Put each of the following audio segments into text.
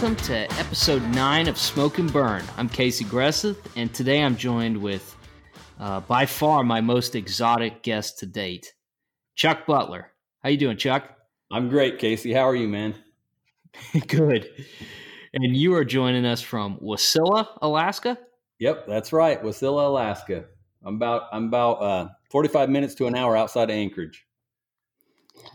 Welcome to episode 9 of Smoke and Burn. I'm Casey Gresseth, and today I'm joined with uh, by far my most exotic guest to date, Chuck Butler. How you doing, Chuck? I'm great, Casey. How are you, man? Good. And you are joining us from Wasilla, Alaska? Yep, that's right. Wasilla, Alaska. I'm about I'm about uh, 45 minutes to an hour outside of Anchorage.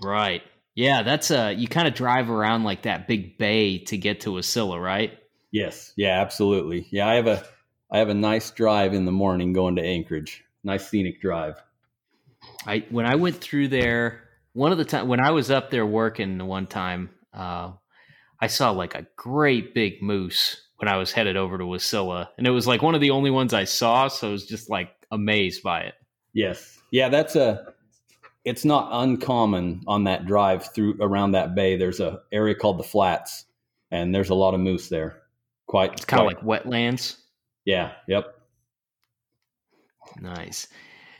Right. Yeah, that's uh you kind of drive around like that big bay to get to Wasilla, right? Yes. Yeah, absolutely. Yeah, I have a I have a nice drive in the morning going to Anchorage. Nice scenic drive. I when I went through there, one of the time when I was up there working the one time, uh, I saw like a great big moose when I was headed over to Wasilla, and it was like one of the only ones I saw, so I was just like amazed by it. Yes, yeah, that's a. It's not uncommon on that drive through around that bay. There's a area called the Flats, and there's a lot of moose there. Quite, it's kind of like wetlands. Yeah. Yep. Nice.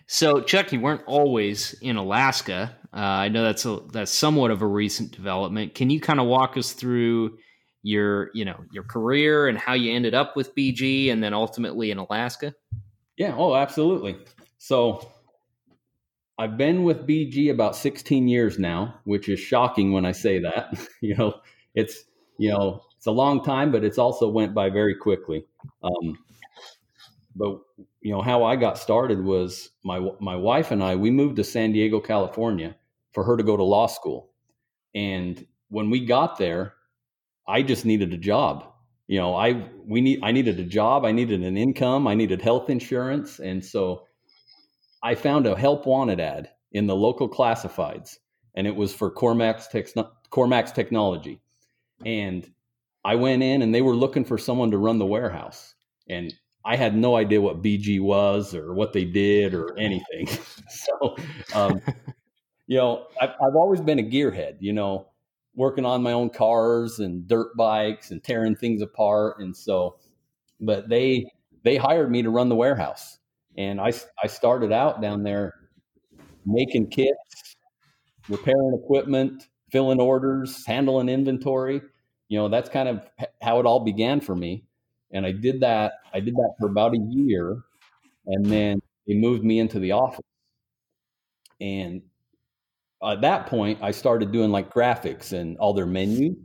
So, Chuck, you weren't always in Alaska. Uh, I know that's a that's somewhat of a recent development. Can you kind of walk us through your you know your career and how you ended up with BG and then ultimately in Alaska? Yeah. Oh, absolutely. So, I've been with BG about 16 years now, which is shocking when I say that. you know, it's you know it's a long time, but it's also went by very quickly. Um, but you know how I got started was my my wife and I we moved to San Diego, California for her to go to law school. And when we got there, I just needed a job. You know, I we need I needed a job, I needed an income, I needed health insurance, and so I found a help wanted ad in the local classifieds, and it was for Cormax Cormax Technology. And I went in and they were looking for someone to run the warehouse. And I had no idea what BG was or what they did or anything. so, um, you know, I've, I've always been a gearhead, you know, working on my own cars and dirt bikes and tearing things apart. And so, but they, they hired me to run the warehouse. And I, I started out down there making kits, repairing equipment, filling orders, handling inventory. You know, that's kind of how it all began for me and I did that. I did that for about a year, and then they moved me into the office. And at that point, I started doing like graphics and all their menus,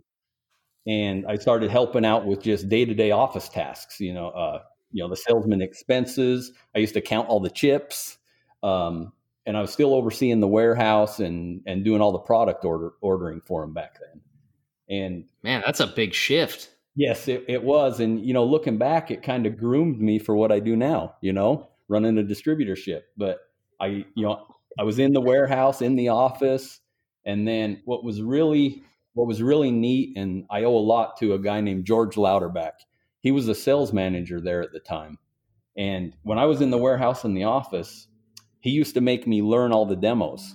and I started helping out with just day to day office tasks. You know, uh, you know the salesman expenses. I used to count all the chips, um, and I was still overseeing the warehouse and and doing all the product order ordering for them back then. And man, that's a big shift. Yes, it, it was. And, you know, looking back, it kind of groomed me for what I do now, you know, running a distributorship. But I, you know, I was in the warehouse, in the office. And then what was really, what was really neat, and I owe a lot to a guy named George Louderback. He was a sales manager there at the time. And when I was in the warehouse in the office, he used to make me learn all the demos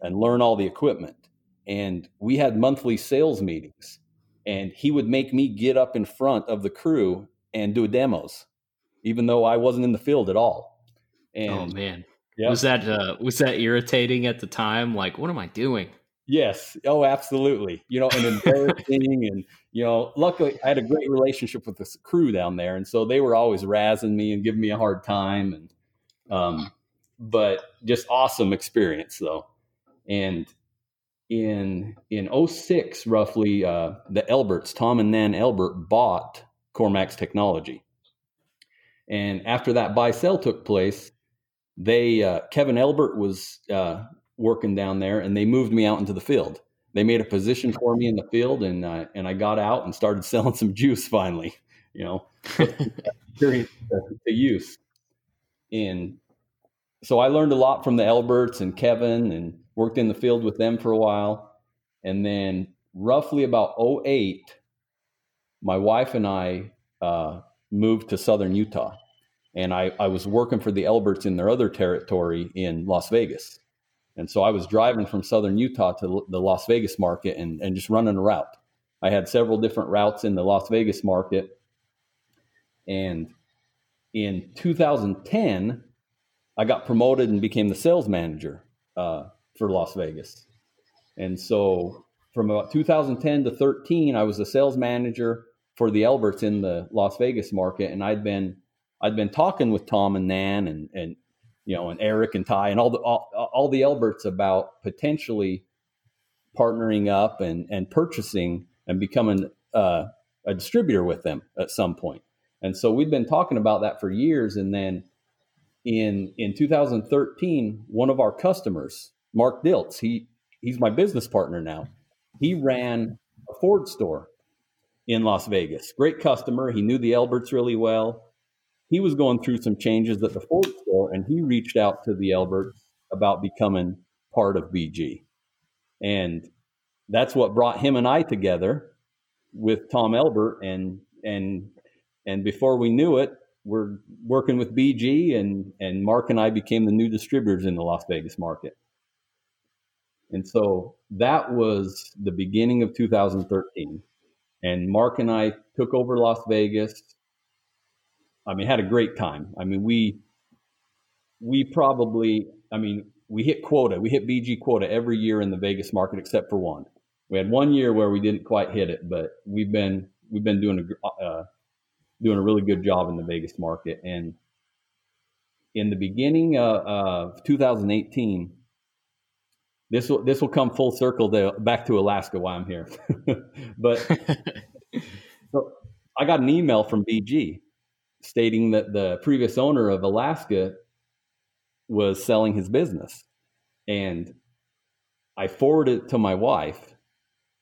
and learn all the equipment. And we had monthly sales meetings and he would make me get up in front of the crew and do demos, even though I wasn't in the field at all. Oh, and, oh man, yep. was that uh, was that irritating at the time? Like, what am I doing? Yes. Oh, absolutely. You know, and embarrassing, and you know, luckily I had a great relationship with the crew down there, and so they were always razzing me and giving me a hard time, and um, but just awesome experience though, and in in 06 roughly uh, the elberts tom and nan elbert bought cormax technology and after that buy sell took place they uh, kevin elbert was uh, working down there and they moved me out into the field they made a position for me in the field and uh, and i got out and started selling some juice finally you know to, use and so i learned a lot from the elberts and kevin and worked in the field with them for a while. And then roughly about 08, my wife and I uh, moved to southern Utah. And I, I was working for the Elberts in their other territory in Las Vegas. And so I was driving from southern Utah to the Las Vegas market and, and just running a route. I had several different routes in the Las Vegas market. And in 2010, I got promoted and became the sales manager uh, for Las Vegas. And so from about 2010 to 13, I was the sales manager for the Elberts in the Las Vegas market, and I'd been I'd been talking with Tom and Nan and and you know and Eric and Ty and all the all, all the Elberts about potentially partnering up and and purchasing and becoming uh, a distributor with them at some point. And so we've been talking about that for years, and then in in 2013, one of our customers, Mark Diltz, he he's my business partner now. He ran a Ford store in Las Vegas. Great customer. He knew the Elberts really well. He was going through some changes at the Ford and he reached out to the Elberts about becoming part of BG. And that's what brought him and I together with Tom Elbert and and and before we knew it, we're working with BG and and Mark and I became the new distributors in the Las Vegas market. And so that was the beginning of 2013. And Mark and I took over Las Vegas. I mean, had a great time. I mean, we we probably, I mean, we hit quota. We hit BG quota every year in the Vegas market except for one. We had one year where we didn't quite hit it, but we've been we've been doing a uh, doing a really good job in the Vegas market. And in the beginning of, of 2018, this will this will come full circle to, back to Alaska. Why I'm here, but so I got an email from BG stating that the previous owner of Alaska was selling his business, and I forwarded it to my wife,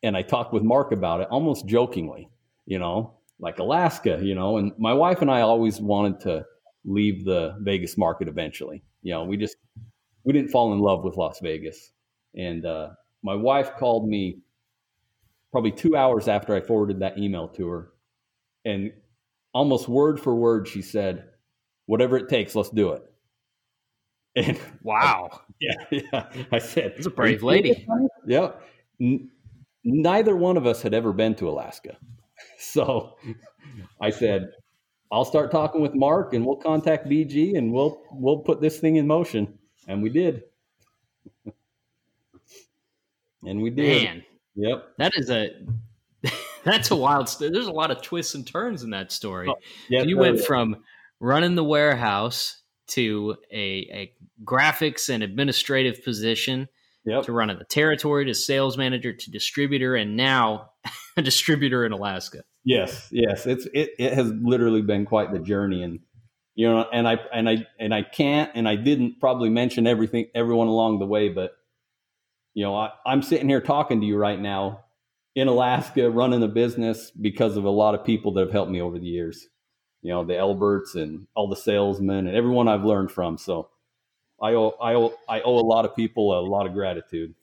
and I talked with Mark about it, almost jokingly, you know, like Alaska, you know. And my wife and I always wanted to leave the Vegas market eventually. You know, we just we didn't fall in love with Las Vegas and uh, my wife called me probably two hours after I forwarded that email to her. And almost word for word, she said, whatever it takes, let's do it. And wow. Yeah, yeah. I said, it's a brave lady. Yeah. N- neither one of us had ever been to Alaska. So I said, I'll start talking with Mark and we'll contact BG and we'll we'll put this thing in motion. And we did and we did. Man, yep. That is a that's a wild. story. There's a lot of twists and turns in that story. Oh, yes, you went from running the warehouse to a, a graphics and administrative position yep. to in the territory to sales manager to distributor and now a distributor in Alaska. Yes, yes, it's it, it has literally been quite the journey and you know and I and I and I can't and I didn't probably mention everything everyone along the way but you know, I, I'm sitting here talking to you right now in Alaska running a business because of a lot of people that have helped me over the years. You know, the Elberts and all the salesmen and everyone I've learned from. So I owe I owe I owe a lot of people a lot of gratitude.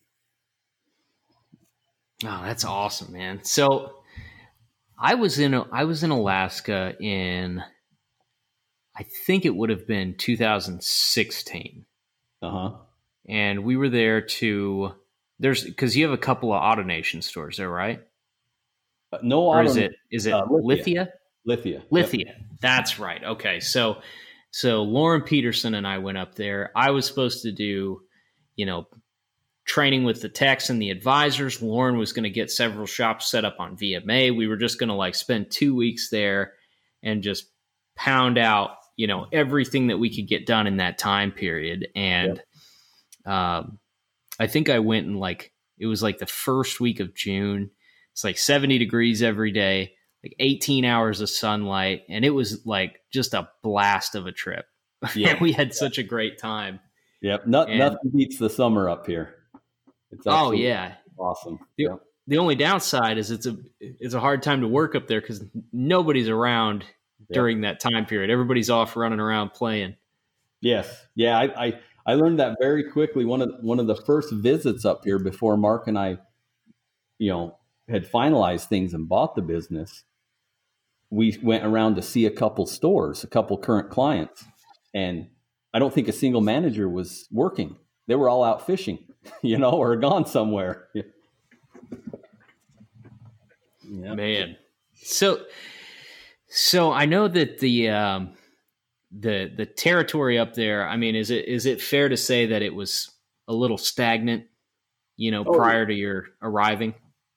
Oh, that's awesome, man. So I was in I was in Alaska in I think it would have been 2016. Uh-huh. And we were there to there's because you have a couple of AutoNation stores there, right? Uh, no, or is it is it uh, Lithia? Lithia. Lithia. Yep. That's right. Okay, so so Lauren Peterson and I went up there. I was supposed to do, you know, training with the techs and the advisors. Lauren was going to get several shops set up on VMA. We were just going to like spend two weeks there and just pound out, you know, everything that we could get done in that time period. And yep. um, I think I went in like it was like the first week of June. It's like 70 degrees every day, like 18 hours of sunlight, and it was like just a blast of a trip. Yeah, we had such a great time. Yep, Not, and, nothing beats the summer up here. oh yeah, awesome. The, yep. the only downside is it's a it's a hard time to work up there because nobody's around yep. during that time period. Everybody's off running around playing. Yes, yeah, I, I I learned that very quickly. One of one of the first visits up here before Mark and I, you know, had finalized things and bought the business. We went around to see a couple stores, a couple current clients, and I don't think a single manager was working. They were all out fishing, you know, or gone somewhere. Yeah. Man, so so I know that the um, the the territory up there. I mean, is it is it fair to say that it was a little stagnant, you know, oh, prior to your arriving?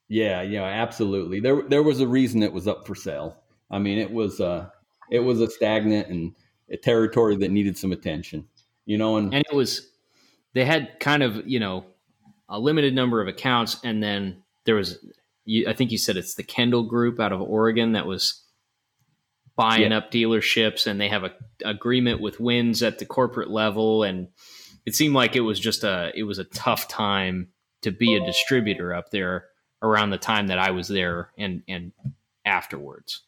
Yeah, yeah, absolutely. There there was a reason it was up for sale. I mean, it was uh it was a stagnant and a territory that needed some attention. You know, and and it was they had kind of, you know, a limited number of accounts and then there was you, I think you said it's the Kendall group out of Oregon that was buying yeah. up dealerships and they have a agreement with Wynn's at the corporate level and it seemed like it was just a it was a tough time to be a distributor up there around the time that I was there and and afterwards.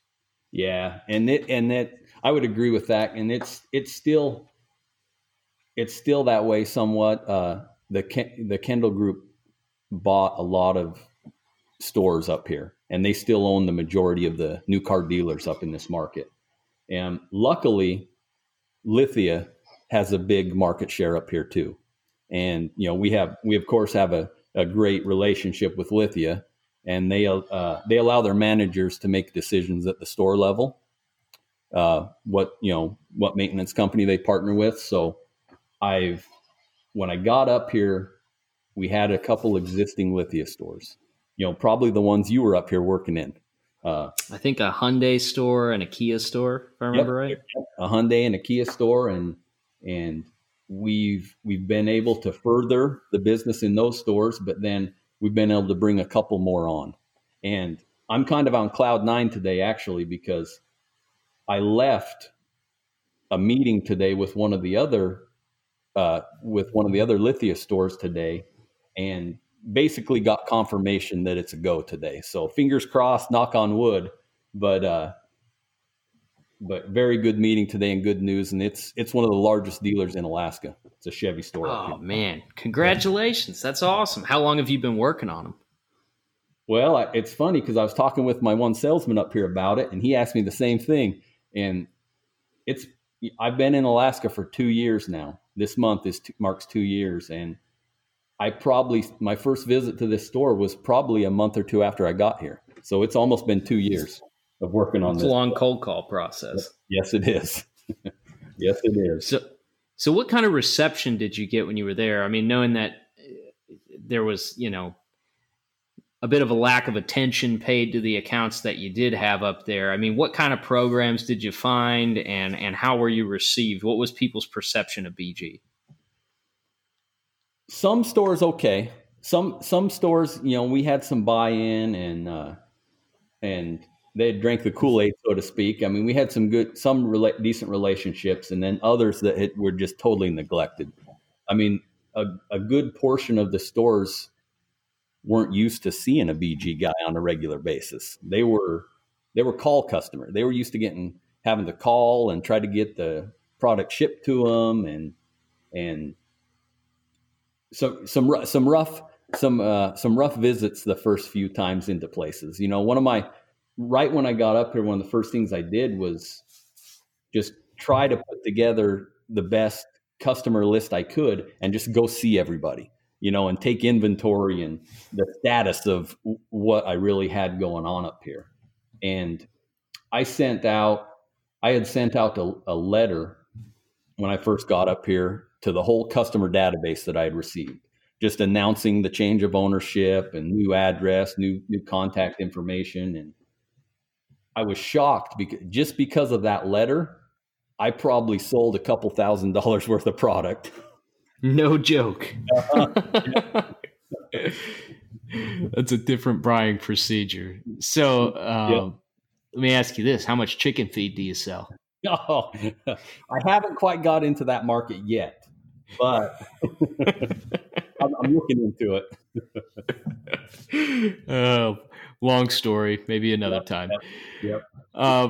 Yeah, and it and that I would agree with that, and it's it's still it's still that way somewhat. Uh, the the Kendall Group bought a lot of stores up here, and they still own the majority of the new car dealers up in this market. And luckily, Lithia has a big market share up here too. And you know, we have we of course have a, a great relationship with Lithia, and they uh, they allow their managers to make decisions at the store level. Uh, what you know, what maintenance company they partner with. So, I've when I got up here, we had a couple existing Lithia stores. You know, probably the ones you were up here working in. Uh, I think a Hyundai store and a Kia store, if I remember yep, right. A Hyundai and a Kia store, and and we've we've been able to further the business in those stores, but then we've been able to bring a couple more on. And I'm kind of on cloud nine today, actually, because I left a meeting today with one of the other uh, with one of the other Lithia stores today, and basically got confirmation that it's a go today. So fingers crossed, knock on wood. But uh, but very good meeting today and good news. And it's it's one of the largest dealers in Alaska. It's a Chevy store. Oh man, congratulations! That's awesome. How long have you been working on them? Well, I, it's funny because I was talking with my one salesman up here about it, and he asked me the same thing. And it's I've been in Alaska for two years now. This month is two, marks two years, and I probably my first visit to this store was probably a month or two after I got here. So it's almost been two years of working on it's this. a long cold call process. Yes, it is. yes, it is. So, so what kind of reception did you get when you were there? I mean, knowing that there was, you know, a bit of a lack of attention paid to the accounts that you did have up there. I mean, what kind of programs did you find, and and how were you received? What was people's perception of BG? Some stores okay. Some some stores, you know, we had some buy-in and uh, and they drank the Kool Aid, so to speak. I mean, we had some good, some rela- decent relationships, and then others that it, were just totally neglected. I mean, a, a good portion of the stores weren't used to seeing a BG guy on a regular basis. They were they were call customer. They were used to getting having to call and try to get the product shipped to them, and and so some some rough some uh, some rough visits the first few times into places. You know, one of my right when I got up here, one of the first things I did was just try to put together the best customer list I could and just go see everybody, you know, and take inventory and the status of what I really had going on up here. And I sent out, I had sent out a, a letter when I first got up here to the whole customer database that I had received, just announcing the change of ownership and new address, new new contact information, and I was shocked because just because of that letter, I probably sold a couple thousand dollars worth of product. No joke. That's a different buying procedure. So, um, yep. let me ask you this: How much chicken feed do you sell? Oh, I haven't quite got into that market yet, but I'm, I'm, looking into it. Oh, long story, maybe another yep, time. Yep. Uh,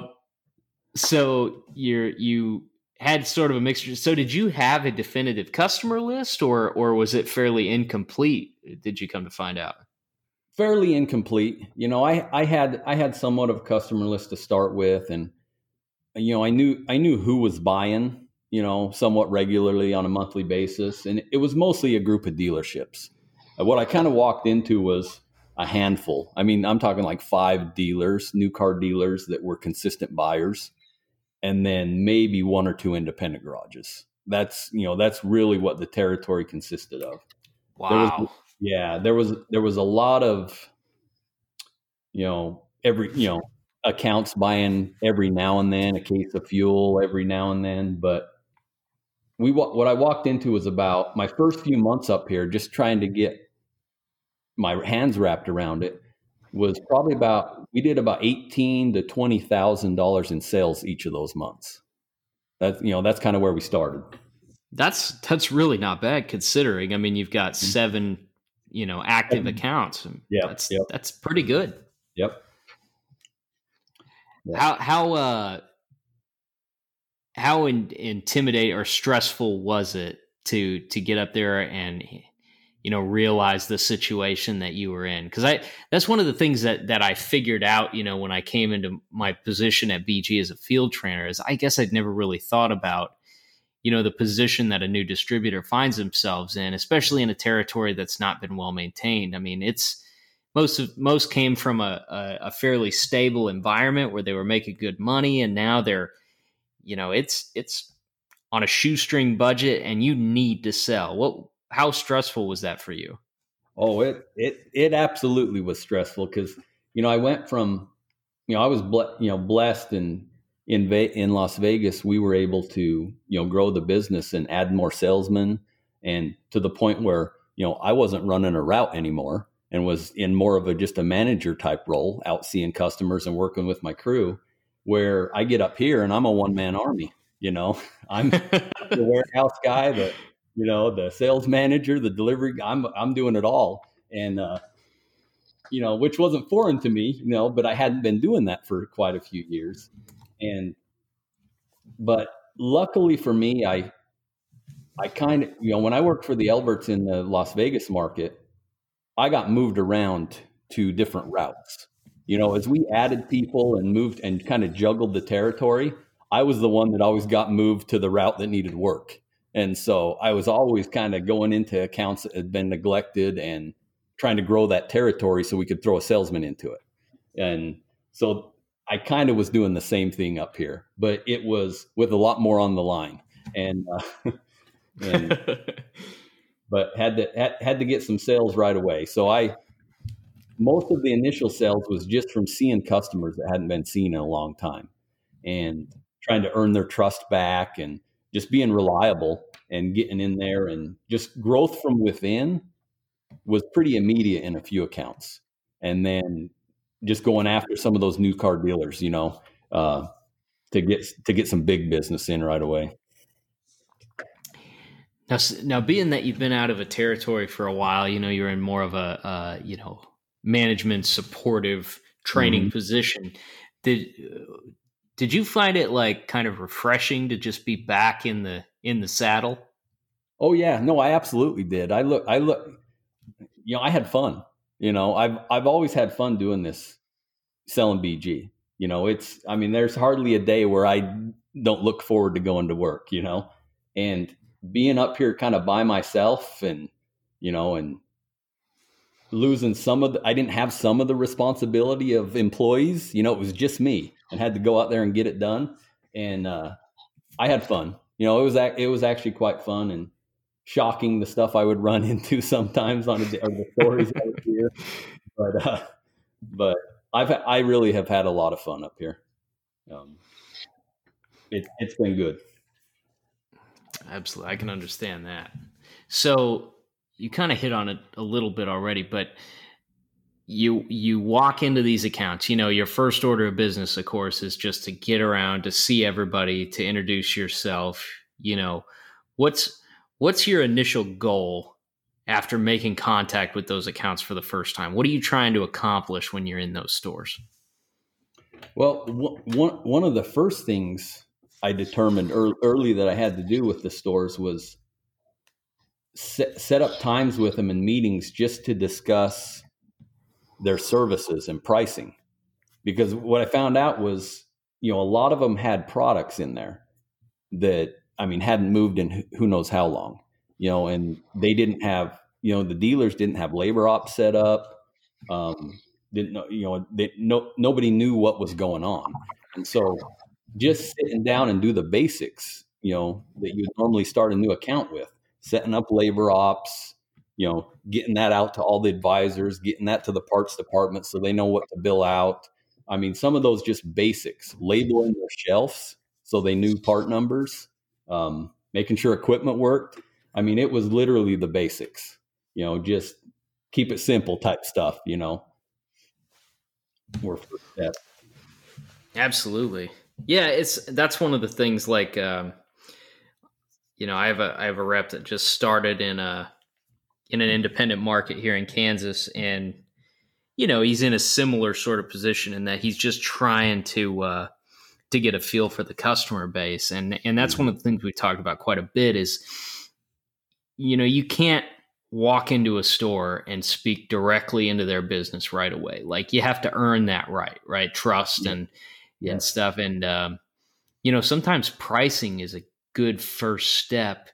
so you're you had sort of a mixture. So did you have a definitive customer list, or or was it fairly incomplete? Did you come to find out? Fairly incomplete. You know, I I had I had somewhat of a customer list to start with, and you know, I knew I knew who was buying. You know, somewhat regularly on a monthly basis, and it was mostly a group of dealerships. What I kind of walked into was a handful. I mean, I'm talking like five dealers, new car dealers that were consistent buyers, and then maybe one or two independent garages. That's you know that's really what the territory consisted of. Wow. There was, yeah, there was there was a lot of you know, every, you know, accounts buying every now and then a case of fuel every now and then. But we, what I walked into was about my first few months up here, just trying to get my hands wrapped around it was probably about we did about eighteen to twenty thousand dollars in sales each of those months. That's you know that's kind of where we started. That's that's really not bad considering. I mean, you've got mm-hmm. seven, you know, active accounts. Yeah, that's yep. that's pretty good. Yep. yep. How how uh how in, intimidate or stressful was it to to get up there and you know realize the situation that you were in. Because i that's one of the things that that i figured out you know when i came into my position at bg as a field trainer is i guess i'd never really thought about you know the position that a new distributor finds themselves in especially in a territory that's not been well maintained. I mean it's most of most came from a, a, a fairly stable environment where they were making good money and now they're you know it's it's on a shoestring budget and you need to sell. What how stressful was that for you? Oh, it it it absolutely was stressful because you know I went from you know I was ble- you know blessed and in Ve- in Las Vegas we were able to you know grow the business and add more salesmen and to the point where you know I wasn't running a route anymore and was in more of a just a manager type role out seeing customers and working with my crew where I get up here and I'm a one man army you know I'm the warehouse guy the you know, the sales manager, the delivery. I'm I'm doing it all, and uh, you know, which wasn't foreign to me, you know, but I hadn't been doing that for quite a few years, and but luckily for me, I I kind of you know when I worked for the Elberts in the Las Vegas market, I got moved around to different routes. You know, as we added people and moved and kind of juggled the territory, I was the one that always got moved to the route that needed work and so I was always kind of going into accounts that had been neglected and trying to grow that territory so we could throw a salesman into it. And so I kind of was doing the same thing up here, but it was with a lot more on the line. And, uh, and but had to had, had to get some sales right away. So I most of the initial sales was just from seeing customers that hadn't been seen in a long time and trying to earn their trust back and just being reliable and getting in there and just growth from within was pretty immediate in a few accounts. And then just going after some of those new car dealers, you know, uh, to get to get some big business in right away. Now, now, being that you've been out of a territory for a while, you know, you're in more of a, uh, you know, management supportive training mm-hmm. position. Did did you find it like kind of refreshing to just be back in the in the saddle? Oh yeah, no, I absolutely did. I look, I look, you know, I had fun. You know, I've I've always had fun doing this, selling BG. You know, it's I mean, there's hardly a day where I don't look forward to going to work. You know, and being up here kind of by myself and you know and losing some of the I didn't have some of the responsibility of employees. You know, it was just me and had to go out there and get it done. And uh, I had fun. You know, it was it was actually quite fun and shocking the stuff I would run into sometimes on a, the stories I would. But uh, but I've I really have had a lot of fun up here. Um, it, it's been good. Absolutely, I can understand that. So you kind of hit on it a little bit already, but you you walk into these accounts you know your first order of business of course is just to get around to see everybody to introduce yourself you know. What's what's your initial goal after making contact with those accounts for the first time? What are you trying to accomplish when you're in those stores? Well one one of the first things i determined early that i had to do with the stores was set, set up times with them in meetings just to discuss their services and pricing. Because what I found out was, you know, a lot of them had products in there that, I mean, hadn't moved in who knows how long, you know, and they didn't have, you know, the dealers didn't have labor ops set up. Um, didn't know, you know, they, no, nobody knew what was going on. And so just sitting down and do the basics, you know, that you normally start a new account with, setting up labor ops, you know, getting that out to all the advisors, getting that to the parts department so they know what to bill out. I mean, some of those just basics, labeling their shelves so they knew part numbers, um, making sure equipment worked. I mean, it was literally the basics, you know, just keep it simple type stuff, you know. Steps. Absolutely. Yeah, it's that's one of the things like um, you know, I have a I have a rep that just started in a in an independent market here in Kansas and you know, he's in a similar sort of position in that he's just trying to uh to get a feel for the customer base and and that's one of the things we talked about quite a bit is you know, you can't walk into a store and speak directly into their business right away. Like you have to earn that right, right? Trust and yeah. and stuff. And um, you know, sometimes pricing is a good first step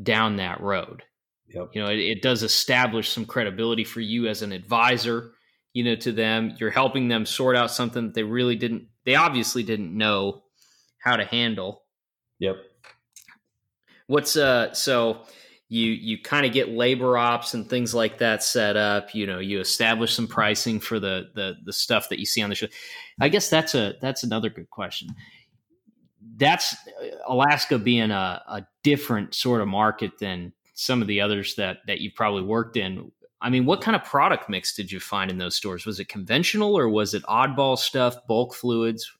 down that road. Yep. You know, it, it does establish some credibility for you as an advisor. You know, to them, you're helping them sort out something that they really didn't. They obviously didn't know how to handle. Yep. What's uh so you you kind of get labor ops and things like that set up you know you establish some pricing for the the the stuff that you see on the show i guess that's a that's another good question that's uh, alaska being a, a different sort of market than some of the others that that you've probably worked in. I mean what kind of product mix did you find in those stores? Was it conventional or was it oddball stuff bulk fluids?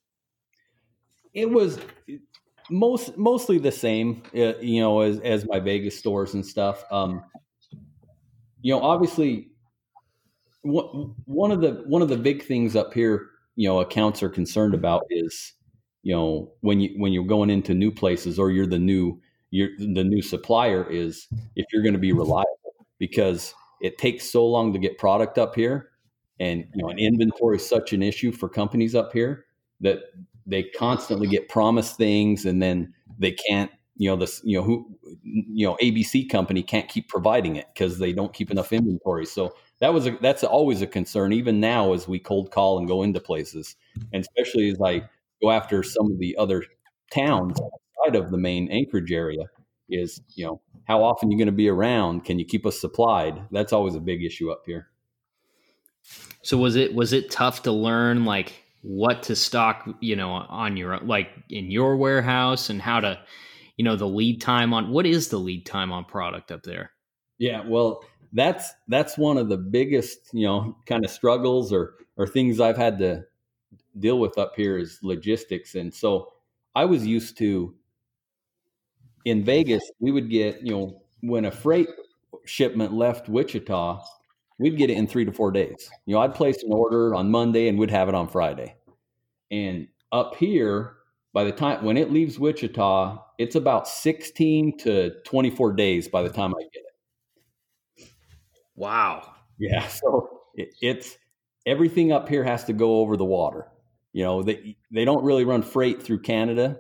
It was most mostly the same, uh, you know, as as my Vegas stores and stuff. Um, you know, obviously, one of the one of the big things up here, you know, accounts are concerned about is, you know, when you when you're going into new places or you're the new you're the new supplier is if you're going to be reliable because it takes so long to get product up here and you know an inventory is such an issue for companies up here that they constantly get promised things and then they can't you know this you know who you know abc company can't keep providing it because they don't keep enough inventory. So that was a, that's always a concern. Even now as we cold call and go into places and especially as i go after some of the other towns outside of the main anchorage area is you know how often you're going to be around? Can you keep us supplied? That's always a big issue up here. So was it was it tough to learn like what to stock, you know, on your like in your warehouse and how to, you know, the lead time on what is the lead time on product up there? Yeah, well, that's that's one of the biggest, you know, kind of struggles or or things I've had to deal with up here is logistics. And so I was used to in Vegas, we would get, you know, when a freight shipment left Wichita, we'd get it in three to four days. You know, I'd place an order on Monday and we'd have it on Friday. And up here, by the time when it leaves Wichita, it's about 16 to 24 days by the time I get it. Wow. Yeah. So it, it's everything up here has to go over the water. You know, they, they don't really run freight through Canada.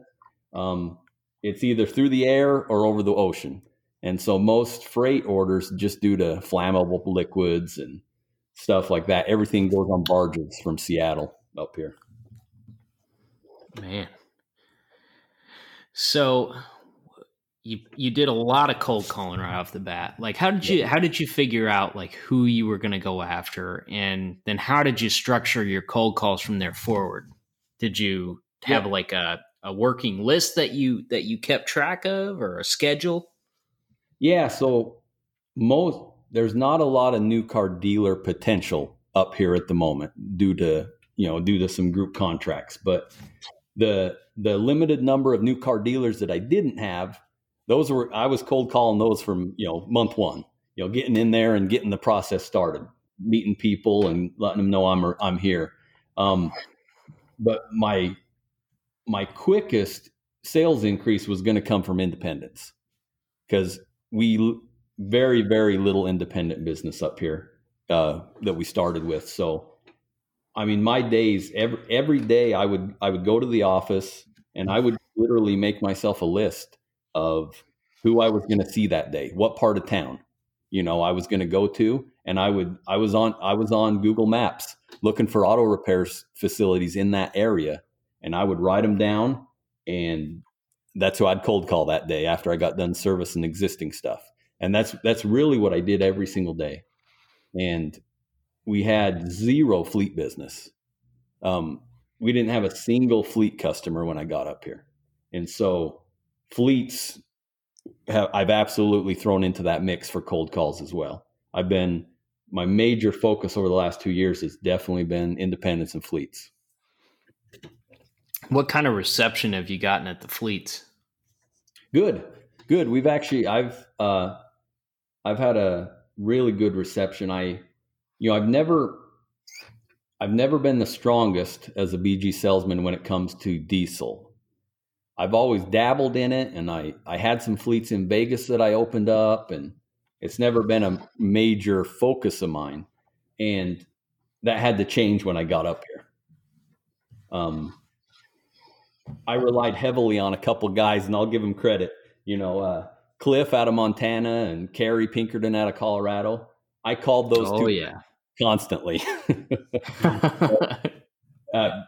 Um, it's either through the air or over the ocean. And so most freight orders, just due to flammable liquids and stuff like that, everything goes on barges from Seattle up here. Man. So you you did a lot of cold calling right off the bat. Like how did you how did you figure out like who you were going to go after and then how did you structure your cold calls from there forward? Did you have yeah. like a a working list that you that you kept track of or a schedule? Yeah, so most there's not a lot of new car dealer potential up here at the moment due to you know due to some group contracts, but the the limited number of new car dealers that I didn't have, those were I was cold calling those from you know month one. You know, getting in there and getting the process started, meeting people and letting them know I'm I'm here. Um, but my my quickest sales increase was going to come from independence because we very very little independent business up here uh, that we started with. So, I mean, my days every every day I would I would go to the office and I would literally make myself a list of who I was going to see that day, what part of town, you know, I was going to go to, and I would I was on I was on Google Maps looking for auto repairs facilities in that area, and I would write them down and that's who I'd cold call that day after I got done servicing existing stuff. and that's that's really what I did every single day. And we had zero fleet business. Um, we didn't have a single fleet customer when I got up here, and so fleets have, I've absolutely thrown into that mix for cold calls as well. I've been my major focus over the last two years has definitely been independents and fleets. What kind of reception have you gotten at the fleets? Good, good. We've actually I've uh, I've had a really good reception. I, you know, I've never I've never been the strongest as a BG salesman when it comes to diesel. I've always dabbled in it, and I I had some fleets in Vegas that I opened up, and it's never been a major focus of mine, and that had to change when I got up here. Um, I relied heavily on a couple guys, and I'll give them credit. You know, uh, Cliff out of Montana and Carrie Pinkerton out of Colorado. I called those oh, two yeah. constantly. uh,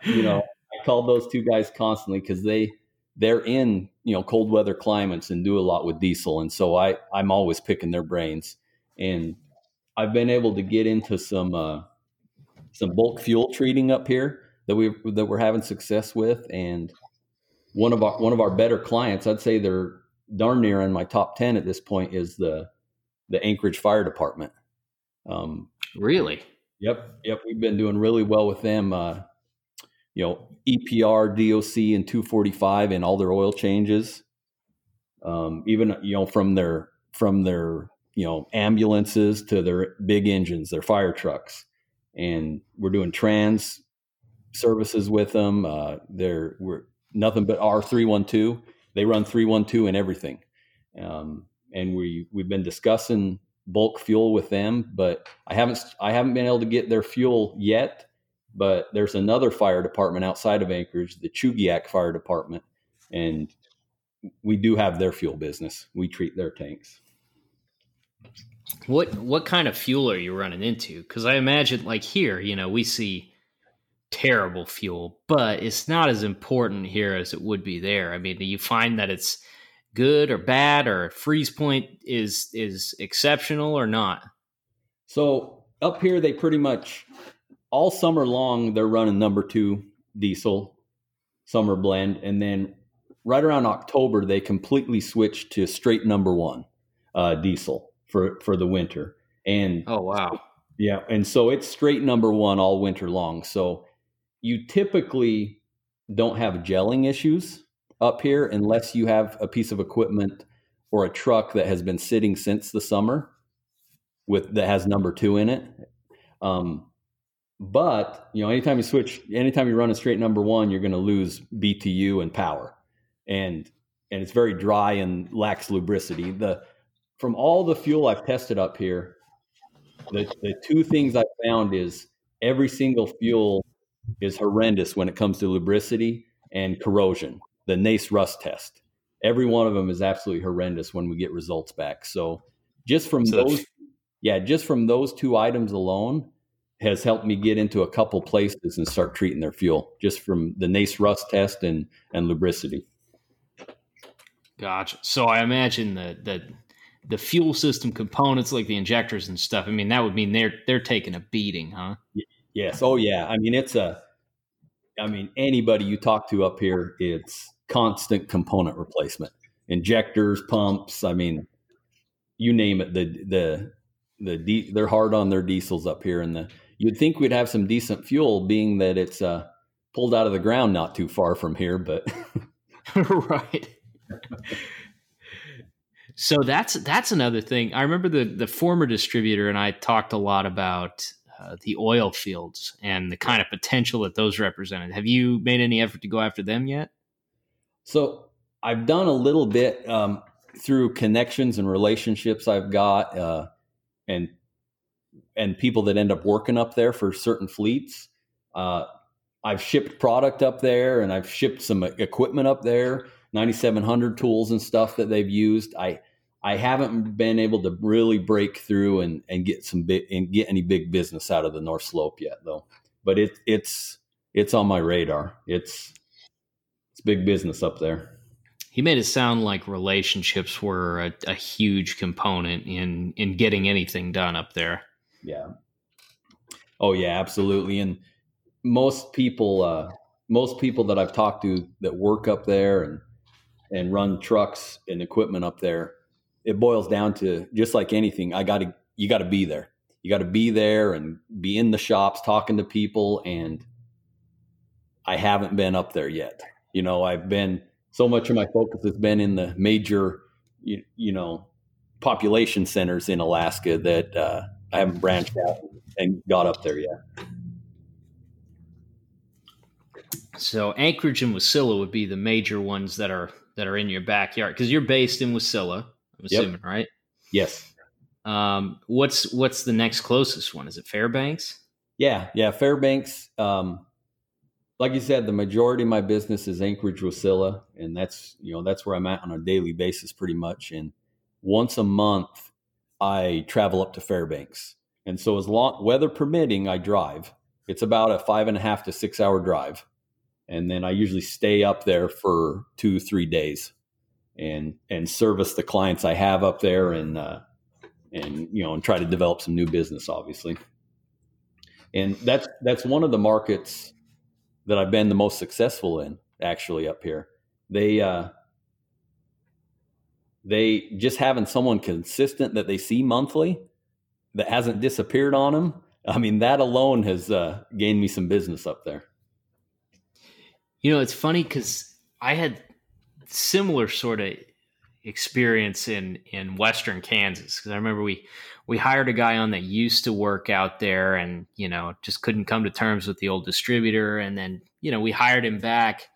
you know, I called those two guys constantly because they they're in you know cold weather climates and do a lot with diesel, and so I I'm always picking their brains, and I've been able to get into some uh, some bulk fuel treating up here that we that we're having success with, and one of our one of our better clients, I'd say they're darn near in my top ten at this point, is the the Anchorage Fire Department. Um, really? Yep, yep. We've been doing really well with them. Uh, you know, EPR, DOC, and 245 and all their oil changes. Um, even you know from their from their you know ambulances to their big engines, their fire trucks, and we're doing trans services with them. Uh, they're we're nothing but R three one two. They run three one two and everything, um, and we we've been discussing bulk fuel with them, but I haven't I haven't been able to get their fuel yet. But there's another fire department outside of Anchorage, the Chugiak Fire Department, and we do have their fuel business. We treat their tanks. What what kind of fuel are you running into? Because I imagine, like here, you know, we see terrible fuel, but it's not as important here as it would be there. I mean, do you find that it's good or bad, or freeze point is is exceptional or not? So up here, they pretty much all summer long they're running number two diesel summer blend, and then right around October they completely switched to straight number one uh, diesel for for the winter. And oh wow, yeah, and so it's straight number one all winter long. So you typically don't have gelling issues up here unless you have a piece of equipment or a truck that has been sitting since the summer with that has number two in it. Um, but you know, anytime you switch, anytime you run a straight number one, you're going to lose BTU and power, and and it's very dry and lacks lubricity. The from all the fuel I've tested up here, the the two things I found is every single fuel is horrendous when it comes to lubricity and corrosion. The NACE rust test, every one of them is absolutely horrendous when we get results back. So just from so those, yeah, just from those two items alone, has helped me get into a couple places and start treating their fuel just from the NACE rust test and and lubricity. Gotcha. So I imagine that the the fuel system components like the injectors and stuff. I mean, that would mean they're they're taking a beating, huh? Yes. Oh yeah. I mean, it's a. I mean, anybody you talk to up here, it's constant component replacement, injectors, pumps. I mean, you name it. The the the they're hard on their diesels up here, and the You'd think we'd have some decent fuel, being that it's uh, pulled out of the ground not too far from here, but right. so that's that's another thing. I remember the the former distributor and I talked a lot about uh, the oil fields and the kind of potential that those represented. Have you made any effort to go after them yet? So I've done a little bit um, through connections and relationships I've got, uh, and and people that end up working up there for certain fleets. Uh, I've shipped product up there and I've shipped some equipment up there, 9700 tools and stuff that they've used. I I haven't been able to really break through and, and get some big and get any big business out of the North Slope yet though. But it it's it's on my radar. It's it's big business up there. he made it sound like relationships were a, a huge component in in getting anything done up there. Yeah. Oh yeah, absolutely. And most people, uh, most people that I've talked to that work up there and and run trucks and equipment up there, it boils down to just like anything. I got to you got to be there. You got to be there and be in the shops talking to people. And I haven't been up there yet. You know, I've been so much of my focus has been in the major, you, you know, population centers in Alaska that uh, I haven't branched out and got up there yet. So Anchorage and Wasilla would be the major ones that are that are in your backyard because you're based in Wasilla. I'm assuming, yep. right? Yes. Um, what's what's the next closest one? Is it Fairbanks? Yeah, yeah, Fairbanks. Um, like you said, the majority of my business is Anchorage, Wasilla, and that's you know that's where I'm at on a daily basis, pretty much. And once a month, I travel up to Fairbanks, and so as long weather permitting, I drive. It's about a five and a half to six hour drive, and then I usually stay up there for two three days, and and service the clients I have up there, and uh, and you know and try to develop some new business, obviously. And that's that's one of the markets that I've been the most successful in actually up here. They uh, they just having someone consistent that they see monthly that hasn't disappeared on them. I mean, that alone has uh, gained me some business up there. You know, it's funny because I had similar sort of experience in in Western Kansas because I remember we we hired a guy on that used to work out there and you know just couldn't come to terms with the old distributor and then you know we hired him back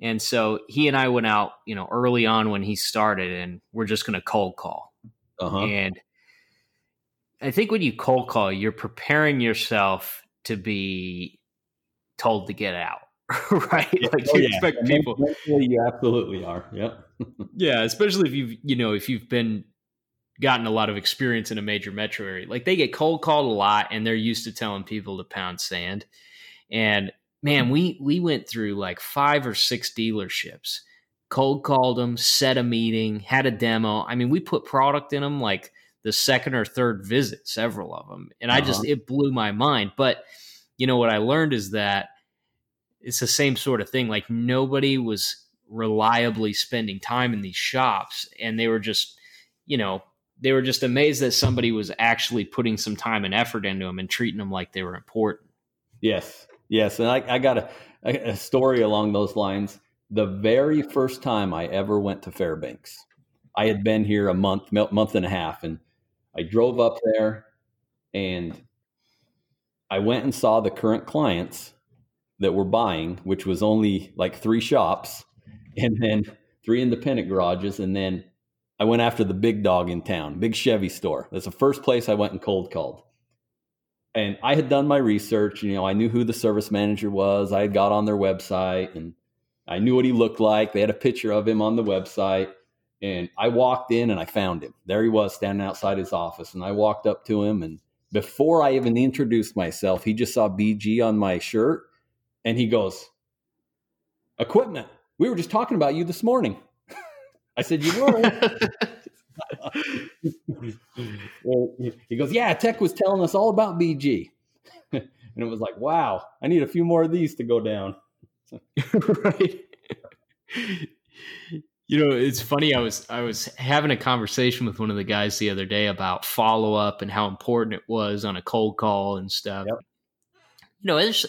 and so he and I went out you know early on when he started and we're just going to cold call uh-huh. and I think when you cold call you're preparing yourself to be told to get out right? Yeah. Like oh, you yeah. expect people. You absolutely are. Yep. yeah, especially if you've you know if you've been gotten a lot of experience in a major metro area. Like they get cold called a lot, and they're used to telling people to pound sand. And man, we we went through like five or six dealerships, cold called them, set a meeting, had a demo. I mean, we put product in them like the second or third visit, several of them, and uh-huh. I just uh-huh. it blew my mind. But you know what I learned is that it's the same sort of thing. Like nobody was reliably spending time in these shops, and they were just, you know, they were just amazed that somebody was actually putting some time and effort into them and treating them like they were important. Yes, yes, and I, I got a, a story along those lines. The very first time I ever went to Fairbanks, I had been here a month, month and a half, and I drove up there, and I went and saw the current clients that were buying, which was only like three shops and then three independent garages. And then I went after the big dog in town, big Chevy store. That's the first place I went and cold called. And I had done my research. You know, I knew who the service manager was. I had got on their website and I knew what he looked like. They had a picture of him on the website. And I walked in and I found him. There he was standing outside his office. And I walked up to him. And before I even introduced myself, he just saw BG on my shirt and he goes, Equipment. We were just talking about you this morning. I said, You were. he goes, Yeah, Tech was telling us all about BG. and it was like, Wow, I need a few more of these to go down. right. You know, it's funny. I was I was having a conversation with one of the guys the other day about follow up and how important it was on a cold call and stuff. Yep. You know, there's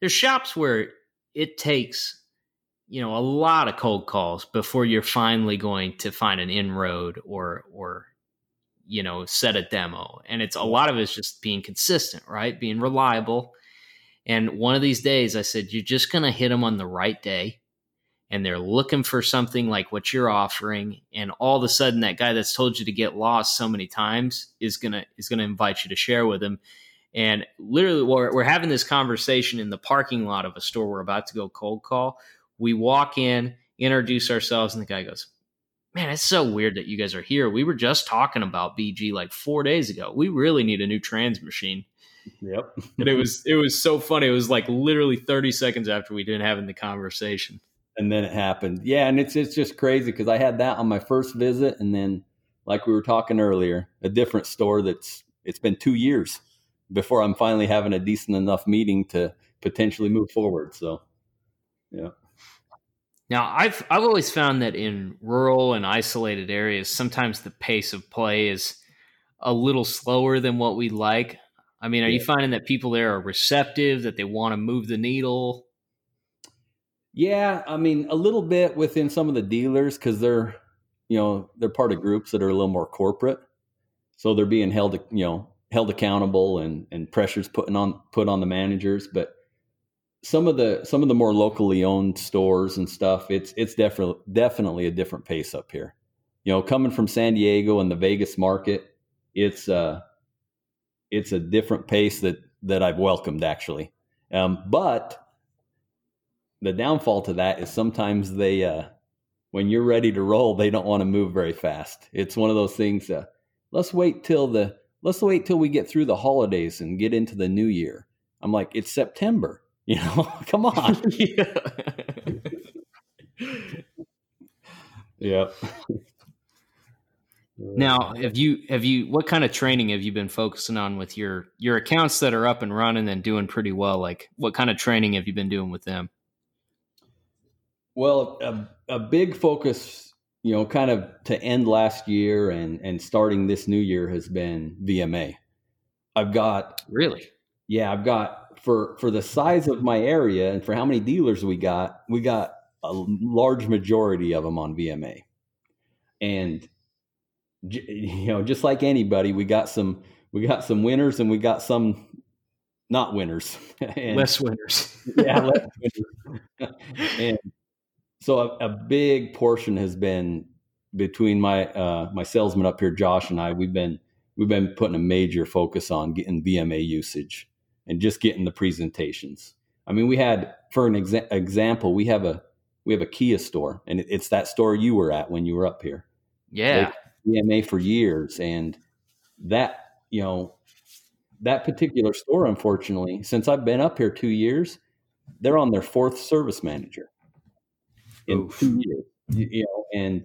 there's shops where it takes you know a lot of cold calls before you're finally going to find an inroad or or you know set a demo. And it's a mm. lot of it's just being consistent right? Being reliable. And one of these days i said you're just going to hit them on the right day and they're looking for something like what you're offering and all of a sudden that guy that's told you to get lost so many times is going to is going to invite you to share with him and literally, we're, we're having this conversation in the parking lot of a store we're about to go cold call. We walk in, introduce ourselves, and the guy goes, Man, it's so weird that you guys are here. We were just talking about BG like four days ago. We really need a new trans machine. Yep. and it was it was so funny. It was like literally 30 seconds after we didn't having the conversation. and then it happened. Yeah, and it's it's just crazy because I had that on my first visit, and then like we were talking earlier, a different store that's it's been two years before I'm finally having a decent enough meeting to potentially move forward. So, yeah. Now, I've I've always found that in rural and isolated areas, sometimes the pace of play is a little slower than what we like. I mean, are yeah. you finding that people there are receptive, that they want to move the needle? Yeah, I mean, a little bit within some of the dealers because they're, you know, they're part of groups that are a little more corporate, so they're being held, you know, held accountable and and pressures putting on put on the managers. But some of the some of the more locally owned stores and stuff, it's it's definitely definitely a different pace up here. You know, coming from San Diego and the Vegas market, it's uh it's a different pace that that I've welcomed actually. Um, but the downfall to that is sometimes they uh, when you're ready to roll, they don't want to move very fast. It's one of those things. Uh, let's wait till the let's wait till we get through the holidays and get into the new year. I'm like, it's September. You know, come on. yeah. Now, have you have you what kind of training have you been focusing on with your your accounts that are up and running and doing pretty well? Like, what kind of training have you been doing with them? Well, a, a big focus, you know, kind of to end last year and and starting this new year has been VMA. I've got really, yeah, I've got for for the size of my area and for how many dealers we got, we got a large majority of them on VMA, and you know, just like anybody, we got some we got some winners and we got some not winners, and, less winners. yeah, less winners. and so a, a, big portion has been between my uh, my salesman up here, Josh, and I. We've been we've been putting a major focus on getting VMA usage and just getting the presentations. I mean, we had for an exa- example, we have a we have a Kia store, and it, it's that store you were at when you were up here. Yeah, EMA for years, and that you know that particular store, unfortunately, since I've been up here two years, they're on their fourth service manager in Oof. two years. You, you know, and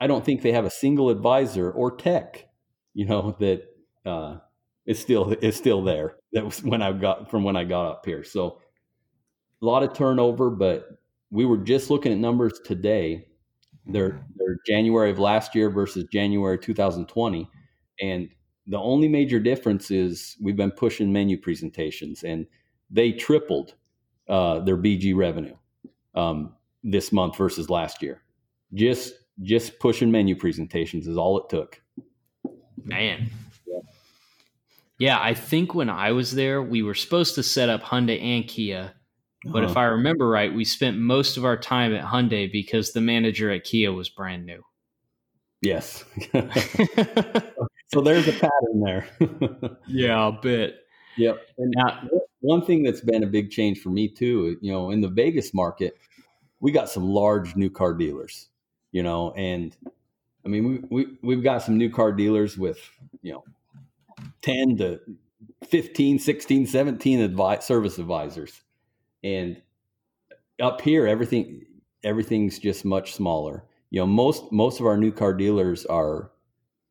I don't think they have a single advisor or tech, you know, that uh, is still is still there. That was when I got from when I got up here. So a lot of turnover, but we were just looking at numbers today. They're they're January of last year versus January 2020, and the only major difference is we've been pushing menu presentations, and they tripled uh, their BG revenue. Um, this month versus last year. Just just pushing menu presentations is all it took. Man. Yeah. I think when I was there, we were supposed to set up Hyundai and Kia. But uh-huh. if I remember right, we spent most of our time at Hyundai because the manager at Kia was brand new. Yes. so there's a pattern there. yeah, a bit. Yep. And now, one thing that's been a big change for me too, you know, in the Vegas market, we got some large new car dealers, you know, and I mean, we, we, we've got some new car dealers with, you know, 10 to 15, 16, 17 advi- service advisors. And up here, everything, everything's just much smaller. You know, most, most of our new car dealers are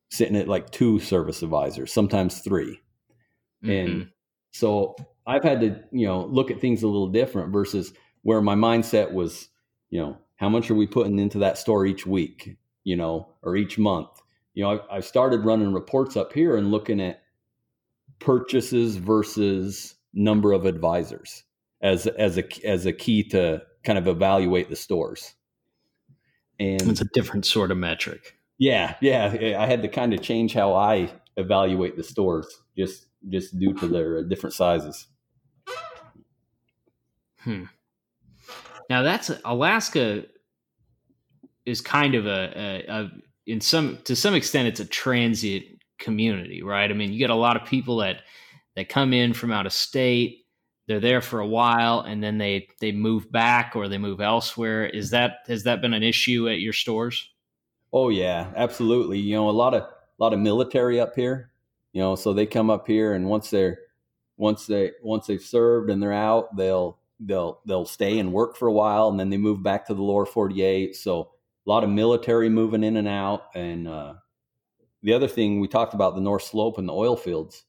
sitting at like two service advisors, sometimes 3 mm-hmm. And so I've had to, you know, look at things a little different versus where my mindset was you know, how much are we putting into that store each week, you know, or each month? You know, I, I started running reports up here and looking at purchases versus number of advisors as as a as a key to kind of evaluate the stores. And it's a different sort of metric. Yeah, yeah. I had to kind of change how I evaluate the stores just just due to their different sizes. Hmm. Now that's Alaska is kind of a, a, a in some to some extent it's a transient community, right? I mean, you get a lot of people that that come in from out of state. They're there for a while and then they they move back or they move elsewhere. Is that has that been an issue at your stores? Oh yeah, absolutely. You know, a lot of a lot of military up here. You know, so they come up here and once they're once they once they've served and they're out, they'll they'll they'll stay and work for a while, and then they move back to the lower 48. So a lot of military moving in and out. And uh, the other thing we talked about the North Slope and the oil fields,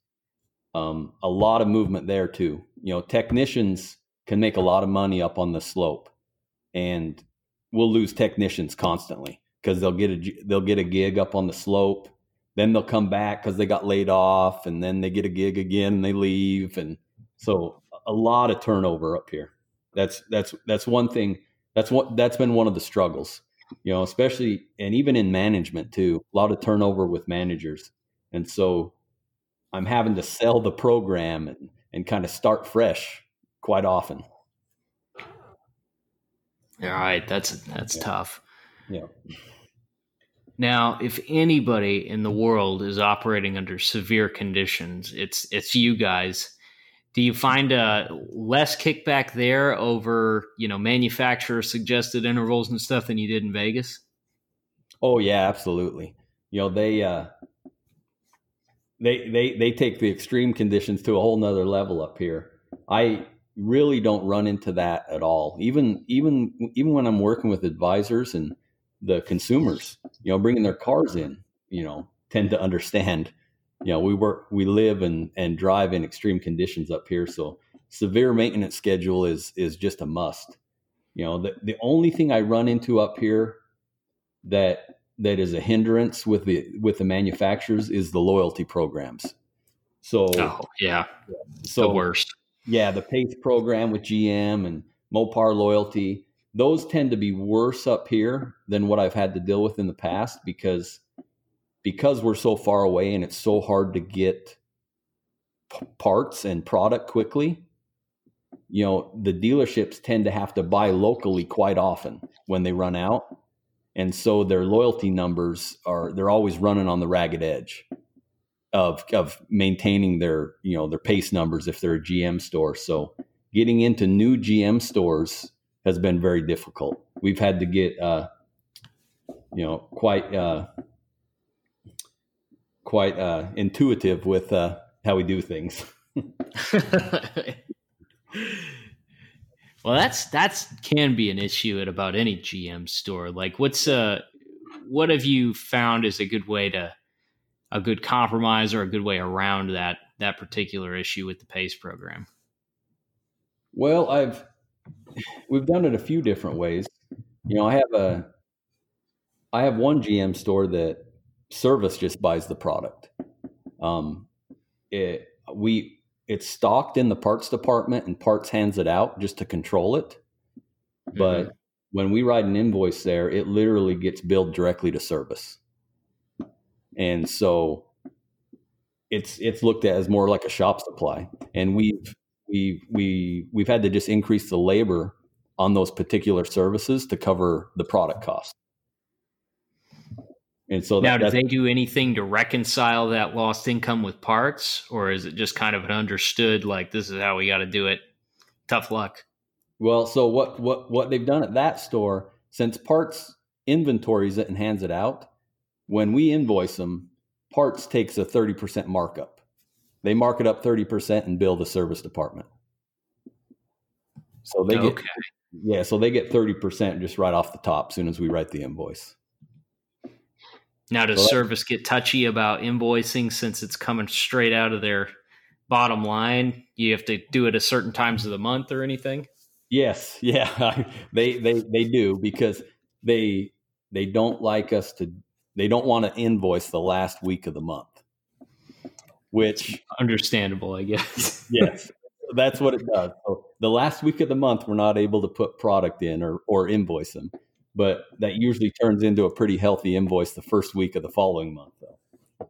um, a lot of movement there too. You know, technicians can make a lot of money up on the slope, and we'll lose technicians constantly because they'll get a they'll get a gig up on the slope, then they'll come back because they got laid off, and then they get a gig again and they leave, and so a lot of turnover up here. That's that's that's one thing. That's what that's been one of the struggles you know, especially and even in management too, a lot of turnover with managers. And so I'm having to sell the program and, and kind of start fresh quite often. All right, that's that's yeah. tough. Yeah. Now, if anybody in the world is operating under severe conditions, it's it's you guys do you find a less kickback there over you know manufacturer suggested intervals and stuff than you did in Vegas? Oh yeah, absolutely. You know they uh, they they they take the extreme conditions to a whole nother level up here. I really don't run into that at all. Even even even when I'm working with advisors and the consumers, you know, bringing their cars in, you know, tend to understand you know, we work, we live and and drive in extreme conditions up here. So severe maintenance schedule is is just a must. You know, the the only thing I run into up here that that is a hindrance with the with the manufacturers is the loyalty programs. So oh, yeah, so the worst. Yeah, the PACE program with GM and Mopar loyalty, those tend to be worse up here than what I've had to deal with in the past because because we're so far away and it's so hard to get p- parts and product quickly you know the dealerships tend to have to buy locally quite often when they run out. And so their loyalty numbers are they're always running on the ragged edge of of maintaining their you know their pace numbers if they're a GM store. So getting into new GM stores has been very difficult. We've had to get uh you know quite uh quite uh, intuitive with uh, how we do things. well, that's that's can be an issue at about any GM store. Like, what's uh, what have you found is a good way to a good compromise or a good way around that that particular issue with the PACE program? Well, I've we've done it a few different ways. You know, I have a I have one GM store that service just buys the product. Um, it we it's stocked in the parts department and parts hands it out just to control it. But mm-hmm. when we write an invoice there, it literally gets billed directly to service. And so it's it's looked at as more like a shop supply. And we've we we we've had to just increase the labor on those particular services to cover the product cost. And so now, that, do they do anything to reconcile that lost income with parts, or is it just kind of an understood like this is how we got to do it? Tough luck. Well, so what what what they've done at that store since parts inventories it and hands it out, when we invoice them, parts takes a thirty percent markup. They mark it up thirty percent and bill the service department. So they okay. get yeah, so they get thirty percent just right off the top as soon as we write the invoice. Now, does well, service get touchy about invoicing since it's coming straight out of their bottom line? You have to do it at certain times of the month or anything? Yes, yeah, they they they do because they they don't like us to. They don't want to invoice the last week of the month, which understandable, I guess. yes, that's what it does. So the last week of the month, we're not able to put product in or or invoice them but that usually turns into a pretty healthy invoice the first week of the following month though.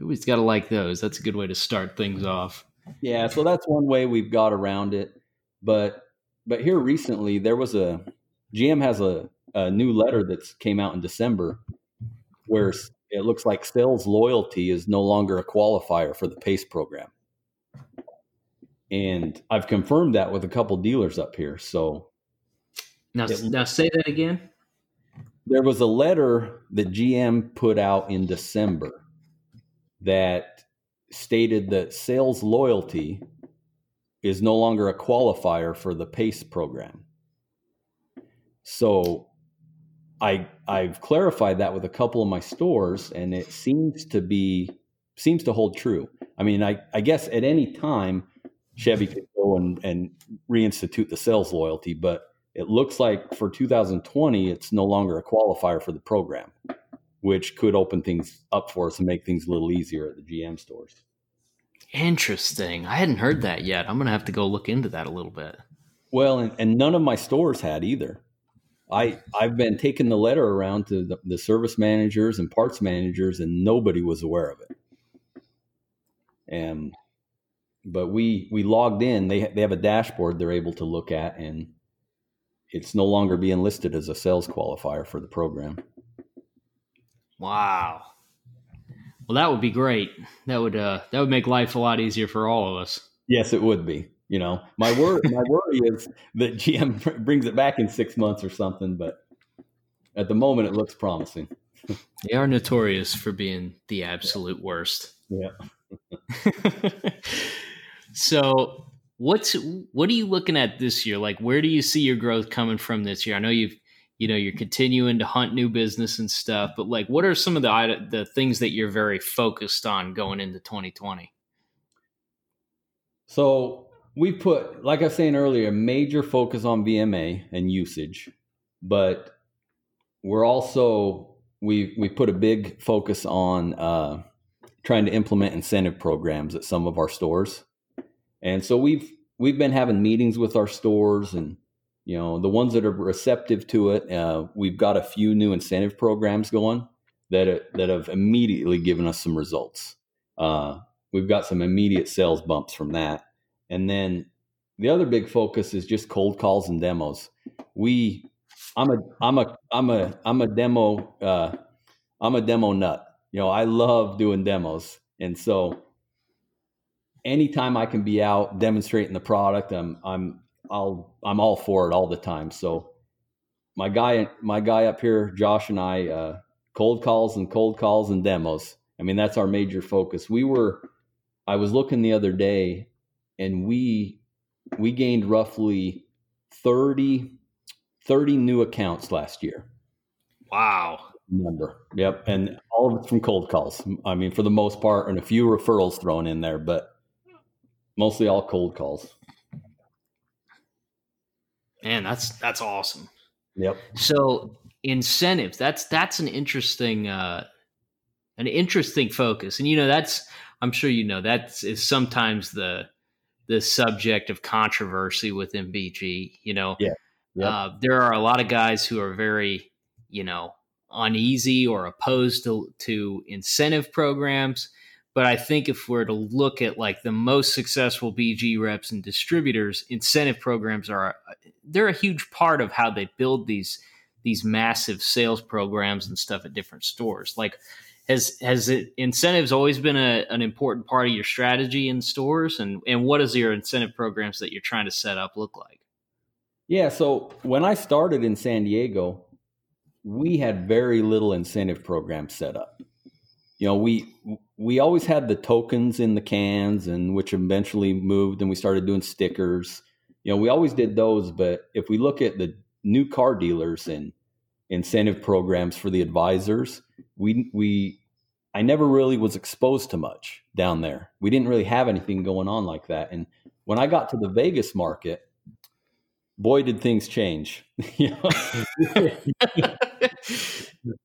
Always got to like those. That's a good way to start things off. Yeah so that's one way we've got around it but but here recently there was a gm has a, a new letter that's came out in december where it looks like sales loyalty is no longer a qualifier for the pace program. And i've confirmed that with a couple dealers up here so now, it, now say that again. There was a letter that GM put out in December that stated that sales loyalty is no longer a qualifier for the PACE program. So I I've clarified that with a couple of my stores, and it seems to be seems to hold true. I mean, I, I guess at any time Chevy could go and, and reinstitute the sales loyalty, but it looks like for 2020 it's no longer a qualifier for the program, which could open things up for us and make things a little easier at the GM stores. Interesting. I hadn't heard that yet. I'm going to have to go look into that a little bit. Well, and, and none of my stores had either. I I've been taking the letter around to the, the, service managers and parts managers, and nobody was aware of it. And but we we logged in. They they have a dashboard they're able to look at, and it's no longer being listed as a sales qualifier for the program. Wow. Well, that would be great. That would uh, that would make life a lot easier for all of us. Yes, it would be. You know, my worry my worry is that GM brings it back in six months or something, but at the moment it looks promising. they are notorious for being the absolute worst. Yeah. so what's what are you looking at this year? Like where do you see your growth coming from this year? I know you've you know you're continuing to hunt new business and stuff but like what are some of the the things that you're very focused on going into 2020 so we put like i was saying earlier major focus on vma and usage but we're also we we put a big focus on uh, trying to implement incentive programs at some of our stores and so we've we've been having meetings with our stores and you know the ones that are receptive to it uh, we've got a few new incentive programs going that that have immediately given us some results. Uh, we've got some immediate sales bumps from that. And then the other big focus is just cold calls and demos. We i'm a i'm a i'm a i'm a demo uh, i'm a demo nut. You know i love doing demos. And so anytime i can be out demonstrating the product i'm i'm I'll I'm all for it all the time. So my guy my guy up here, Josh and I, uh, cold calls and cold calls and demos. I mean that's our major focus. We were I was looking the other day and we we gained roughly 30 30 new accounts last year. Wow. Number. Yep. And all of it's from cold calls. I mean, for the most part, and a few referrals thrown in there, but mostly all cold calls. Man, that's that's awesome. Yep. So incentives, that's that's an interesting uh an interesting focus. And you know, that's I'm sure you know that's sometimes the the subject of controversy within BG. You know, yeah. Yep. Uh, there are a lot of guys who are very, you know, uneasy or opposed to, to incentive programs. But I think if we're to look at like the most successful BG reps and distributors, incentive programs are they're a huge part of how they build these these massive sales programs and stuff at different stores. Like has has it, incentives always been a, an important part of your strategy in stores and and what does your incentive programs that you're trying to set up look like? Yeah, so when I started in San Diego, we had very little incentive programs set up. You know, we we always had the tokens in the cans and which eventually moved and we started doing stickers. You know we always did those but if we look at the new car dealers and incentive programs for the advisors we we i never really was exposed to much down there. We didn't really have anything going on like that. And when i got to the vegas market boy did things change. You know?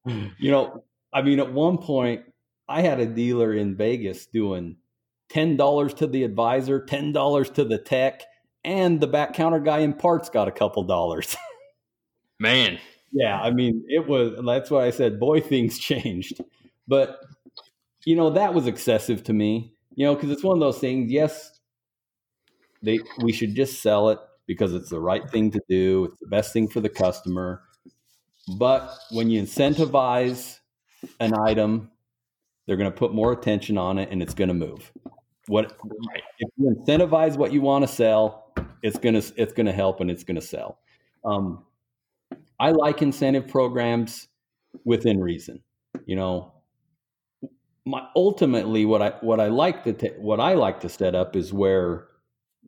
You know i mean at one point I had a dealer in Vegas doing ten dollars to the advisor, ten dollars to the tech, and the back counter guy in parts got a couple dollars. Man, yeah, I mean, it was. That's why I said, boy, things changed. But you know, that was excessive to me. You know, because it's one of those things. Yes, they we should just sell it because it's the right thing to do. It's the best thing for the customer. But when you incentivize an item they're going to put more attention on it and it's going to move. What if you incentivize what you want to sell, it's going to it's going to help and it's going to sell. Um, I like incentive programs within reason. You know, my ultimately what I what I like to t- what I like to set up is where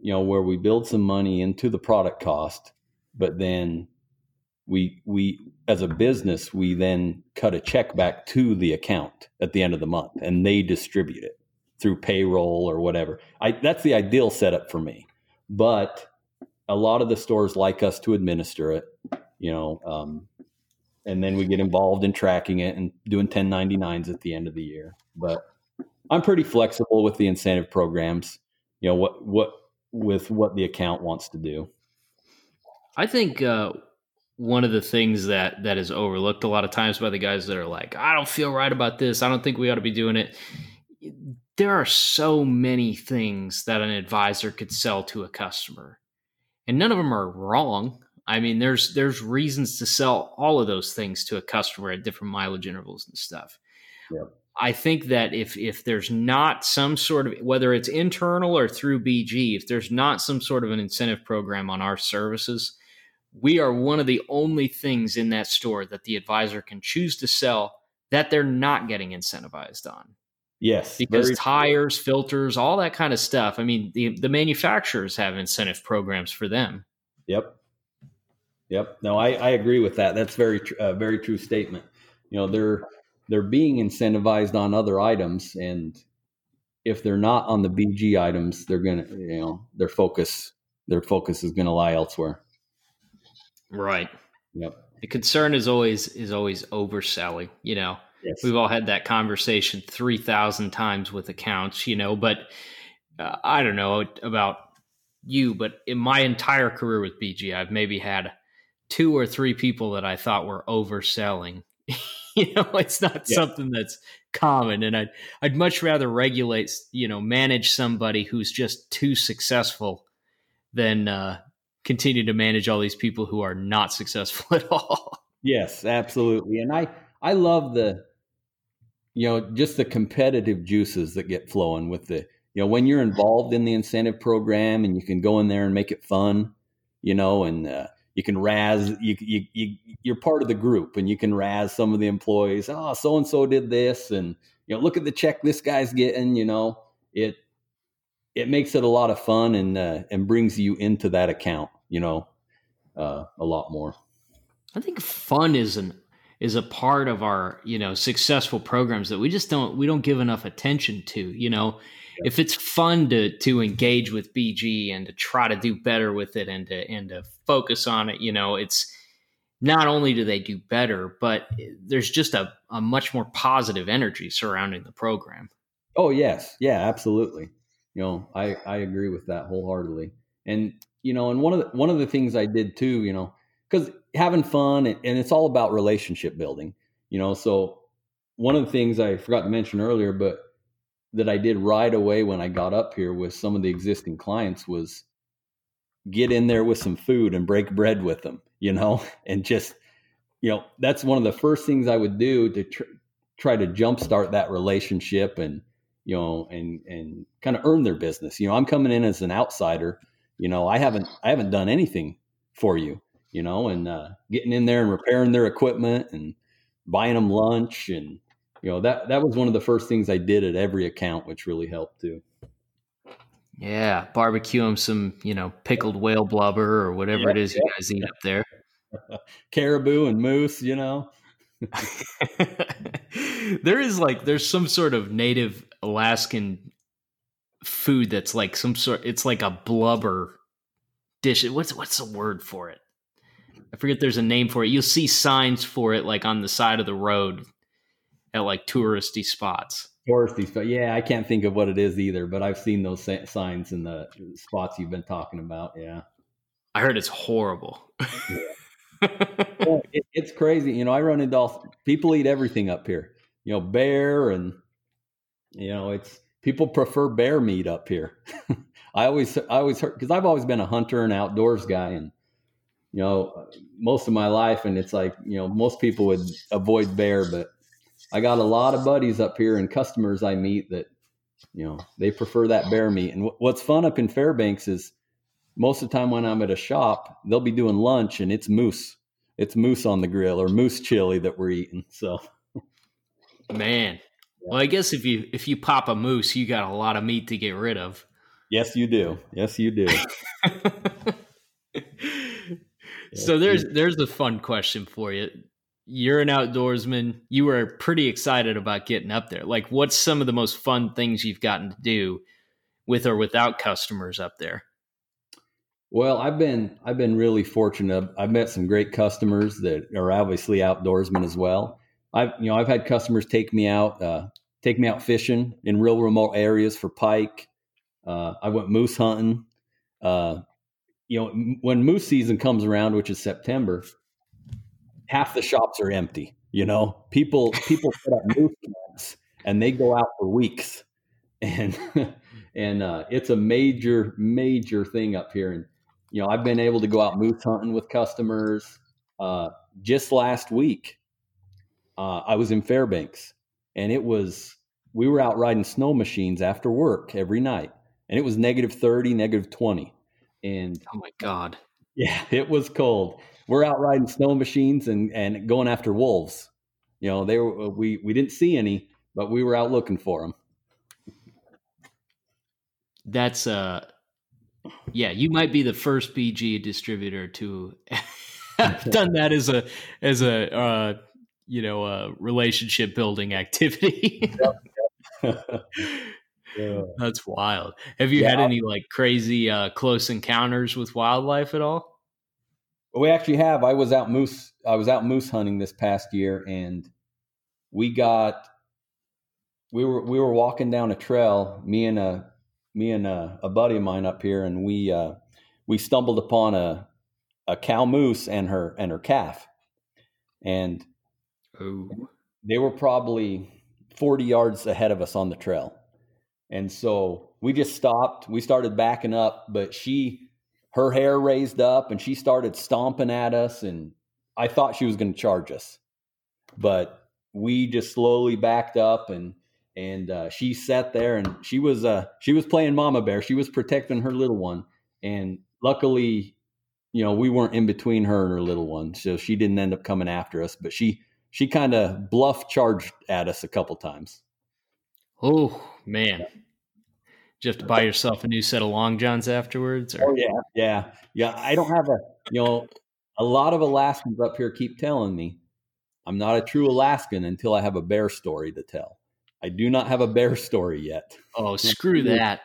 you know, where we build some money into the product cost, but then we we as a business we then cut a check back to the account at the end of the month and they distribute it through payroll or whatever. I that's the ideal setup for me. But a lot of the stores like us to administer it, you know, um, and then we get involved in tracking it and doing 1099s at the end of the year. But I'm pretty flexible with the incentive programs, you know, what what with what the account wants to do. I think uh, one of the things that that is overlooked a lot of times by the guys that are like, I don't feel right about this. I don't think we ought to be doing it. There are so many things that an advisor could sell to a customer, and none of them are wrong. I mean, there's there's reasons to sell all of those things to a customer at different mileage intervals and stuff. Yep. I think that if if there's not some sort of whether it's internal or through BG, if there's not some sort of an incentive program on our services, we are one of the only things in that store that the advisor can choose to sell that they're not getting incentivized on. Yes, because tires, true. filters, all that kind of stuff. I mean, the the manufacturers have incentive programs for them. Yep. Yep. No, I, I agree with that. That's very tr- uh, very true statement. You know, they're they're being incentivized on other items, and if they're not on the BG items, they're gonna you know their focus their focus is gonna lie elsewhere. Right. Yep. The concern is always is always overselling. You know, yes. we've all had that conversation three thousand times with accounts. You know, but uh, I don't know about you, but in my entire career with BG, I've maybe had two or three people that I thought were overselling. you know, it's not yeah. something that's common, and I'd I'd much rather regulate, you know, manage somebody who's just too successful than uh, continue to manage all these people who are not successful at all. Yes, absolutely. And I I love the you know just the competitive juices that get flowing with the you know when you're involved in the incentive program and you can go in there and make it fun, you know, and uh, you can razz you, you you you're part of the group and you can razz some of the employees. Oh, so and so did this, and you know, look at the check this guy's getting. You know, it it makes it a lot of fun and uh, and brings you into that account you know, uh, a lot more. I think fun is an is a part of our you know successful programs that we just don't we don't give enough attention to. You know, yeah. if it's fun to to engage with BG and to try to do better with it and to and to focus on it, you know, it's not only do they do better, but there's just a, a much more positive energy surrounding the program. Oh yes, yeah, absolutely. You know, I I agree with that wholeheartedly. And you know, and one of the, one of the things I did too, you know, because having fun and, and it's all about relationship building, you know. So one of the things I forgot to mention earlier, but that I did right away when I got up here with some of the existing clients was get in there with some food and break bread with them, you know, and just, you know, that's one of the first things I would do to tr- try to jumpstart that relationship and, you know, and, and kind of earn their business. You know, I'm coming in as an outsider you know i haven't i haven't done anything for you you know and uh, getting in there and repairing their equipment and buying them lunch and you know that that was one of the first things i did at every account which really helped too. Yeah barbecue them some you know pickled whale blubber or whatever yeah, it is yeah. you guys eat up there. Caribou and moose you know. There is like there's some sort of native alaskan food that's like some sort it's like a blubber dish. What's what's the word for it? I forget there's a name for it. You'll see signs for it like on the side of the road at like touristy spots. Touristy spot yeah i can't think of what it is either but i've seen those signs in the spots you've been talking about yeah. I heard it's horrible. Well, it, it's crazy you know i run into all people eat everything up here you know bear and you know it's people prefer bear meat up here. I always, I always heard because I've always been a hunter and outdoors guy, and you know, most of my life, and it's like you know, most people would avoid bear, but I got a lot of buddies up here and customers I meet that you know they prefer that bear meat. And w- what's fun up in Fairbanks is most of the time when I'm at a shop, they'll be doing lunch and it's moose. It's moose on the grill or moose chili that we're eating. So, man, well, I guess if you if you pop a moose, you got a lot of meat to get rid of. Yes, you do. Yes, you do. so there's there's a fun question for you. You're an outdoorsman. You were pretty excited about getting up there. Like, what's some of the most fun things you've gotten to do with or without customers up there? Well, I've been I've been really fortunate. I've met some great customers that are obviously outdoorsmen as well. I've you know I've had customers take me out uh, take me out fishing in real remote areas for pike. Uh, I went moose hunting. Uh, you know, when moose season comes around, which is September, half the shops are empty. You know, people people put up moose camps and they go out for weeks, and and uh, it's a major major thing up here. And you know, I've been able to go out moose hunting with customers. Uh, just last week, uh, I was in Fairbanks, and it was we were out riding snow machines after work every night, and it was negative thirty, negative twenty, and oh my god, yeah, it was cold. We're out riding snow machines and and going after wolves. You know, they were we we didn't see any, but we were out looking for them. That's uh yeah, you might be the first BG distributor to have done that as a as a uh, you know a relationship building activity. yeah. That's wild. Have you had any like crazy uh, close encounters with wildlife at all? We actually have. I was out moose. I was out moose hunting this past year, and we got we were we were walking down a trail. Me and a me and a, a buddy of mine up here, and we uh, we stumbled upon a a cow moose and her and her calf, and They were probably forty yards ahead of us on the trail, and so we just stopped. We started backing up, but she her hair raised up and she started stomping at us, and I thought she was going to charge us, but we just slowly backed up and and uh, she sat there and she was uh, she was playing mama bear. She was protecting her little one, and luckily, you know, we weren't in between her and her little one, so she didn't end up coming after us. But she she kind of bluff charged at us a couple times. Oh man. Did you have to buy yourself a new set of long johns afterwards? Or? Oh yeah, yeah, yeah. I don't have a, you know, a lot of Alaskans up here keep telling me I'm not a true Alaskan until I have a bear story to tell. I do not have a bear story yet. Oh, screw that.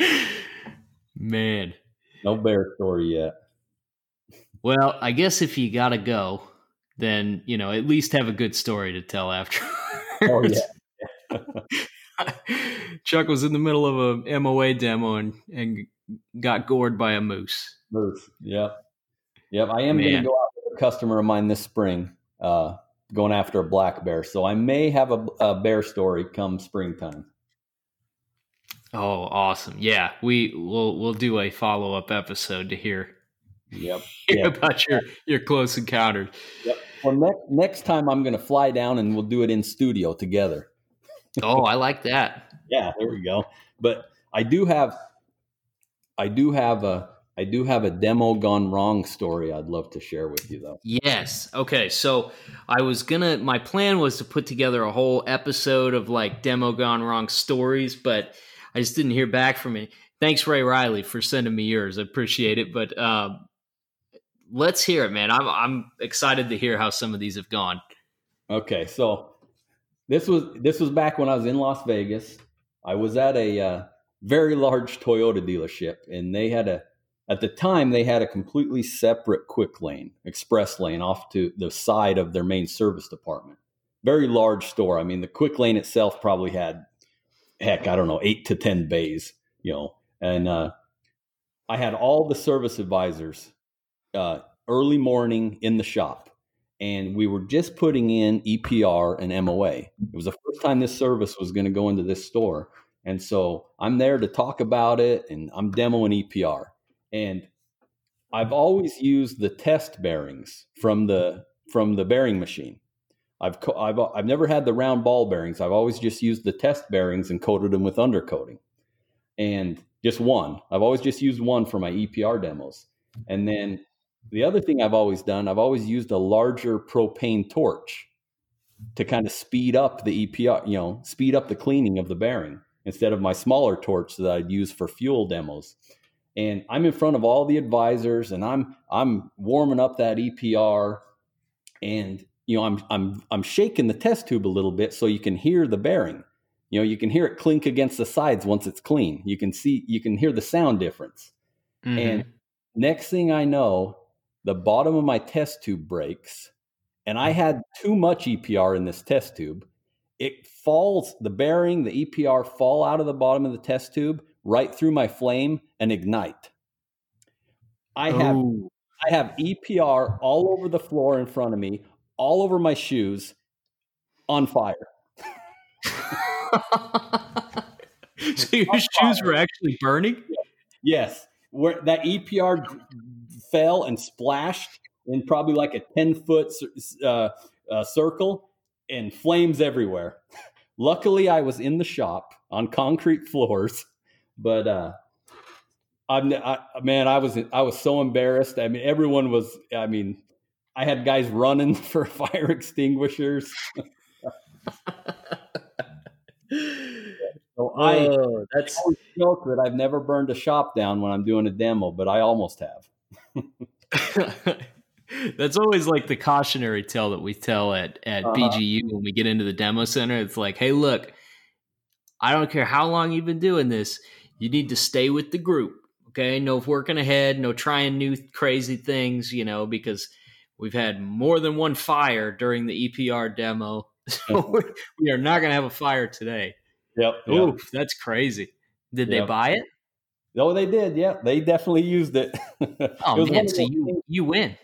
Man. No bear story yet. Well, I guess if you got to go, then, you know, at least have a good story to tell after. Oh, yeah. Chuck was in the middle of a MOA demo and, and got gored by a moose. Moose. Yep. Yep. I am going to go out with a customer of mine this spring. Uh, going after a black bear. So I may have a, a bear story come springtime. Oh, awesome! Yeah, we will we'll do a follow up episode to hear. Yep. yep. about your your close encounters. Yep. Well, next next time I'm going to fly down and we'll do it in studio together. oh, I like that. yeah, there we go. But I do have, I do have a I do have a demo gone wrong story I'd love to share with you though. Yes. Okay. So I was gonna my plan was to put together a whole episode of like demo gone wrong stories, but I just didn't hear back from it. Thanks, Ray Riley, for sending me yours. I appreciate it. But um, let's hear it, man. I'm I'm excited to hear how some of these have gone. Okay, so this was this was back when I was in Las Vegas. I was at a uh, very large Toyota dealership, and they had a at the time, they had a completely separate quick lane, express lane off to the side of their main service department. Very large store. I mean, the quick lane itself probably had, heck, I don't know, eight to 10 bays, you know. And uh, I had all the service advisors uh, early morning in the shop. And we were just putting in EPR and MOA. It was the first time this service was going to go into this store. And so I'm there to talk about it and I'm demoing EPR and I've always used the test bearings from the from the bearing machine. I've I've I've never had the round ball bearings. I've always just used the test bearings and coated them with undercoating, and just one. I've always just used one for my EPR demos, and then the other thing I've always done, I've always used a larger propane torch to kind of speed up the EPR, you know, speed up the cleaning of the bearing. instead of my smaller torch that I'd use for fuel demos. And I'm in front of all the advisors and I'm I'm warming up that EPR and you know I'm I'm I'm shaking the test tube a little bit so you can hear the bearing. You know, you can hear it clink against the sides once it's clean. You can see you can hear the sound difference. Mm-hmm. And next thing I know, the bottom of my test tube breaks and I mm-hmm. had too much EPR in this test tube. It falls, the bearing, the EPR fall out of the bottom of the test tube right through my flame and ignite. I have oh. I have EPR all over the floor in front of me, all over my shoes, on fire. so your on shoes fire. were actually burning? Yes. Where that EPR fell and splashed in probably like a 10 foot uh, uh, circle and flames everywhere. Luckily, I was in the shop on concrete floors, but uh, I'm, I, man, I was I was so embarrassed. I mean, everyone was. I mean, I had guys running for fire extinguishers. so I, oh, that's I joke that I've never burned a shop down when I'm doing a demo, but I almost have. That's always like the cautionary tale that we tell at at uh-huh. BGU when we get into the demo center. It's like, hey, look, I don't care how long you've been doing this, you need to stay with the group. Okay, no working ahead, no trying new crazy things, you know, because we've had more than one fire during the EPR demo. So we are not going to have a fire today. Yep. Ooh, that's crazy. Did yep. they buy it? Oh, they did. Yeah, they definitely used it. oh it man, so you you win.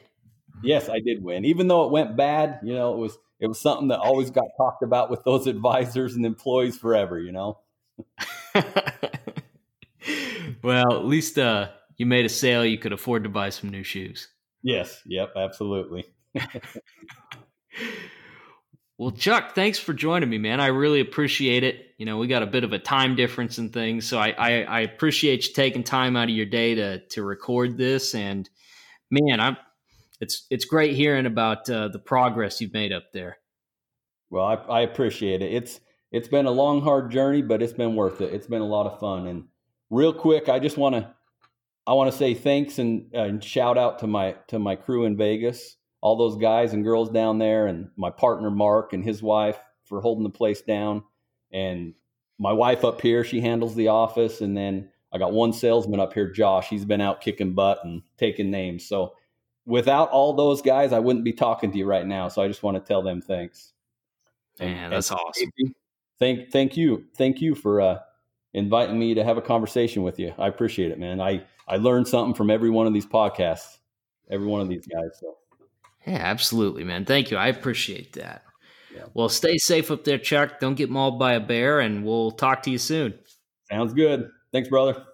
Yes, I did win. Even though it went bad, you know, it was it was something that always got talked about with those advisors and employees forever, you know. well, at least uh, you made a sale you could afford to buy some new shoes. Yes, yep, absolutely. well, Chuck, thanks for joining me, man. I really appreciate it. You know, we got a bit of a time difference and things, so I, I, I appreciate you taking time out of your day to to record this. And man, I'm it's it's great hearing about uh, the progress you've made up there. Well, I, I, appreciate it. It's it's been a long, hard journey, but it's been worth it. It's been a lot of fun. And real quick, I just want to I want to say thanks and, uh, and shout out to my to my crew in Vegas, all those guys and girls down there, and my partner Mark and his wife for holding the place down, and my wife up here. She handles the office, and then I got one salesman up here, Josh. He's been out kicking butt and taking names. So without all those guys, I wouldn't be talking to you right now. So I just want to tell them thanks. Man, that's and awesome. Thank, thank you, thank you for uh, inviting me to have a conversation with you. I appreciate it, man. I I learned something from every one of these podcasts, every one of these guys. So. Yeah, absolutely, man. Thank you. I appreciate that. Yeah. Well, stay safe up there, Chuck. Don't get mauled by a bear, and we'll talk to you soon. Sounds good. Thanks, brother.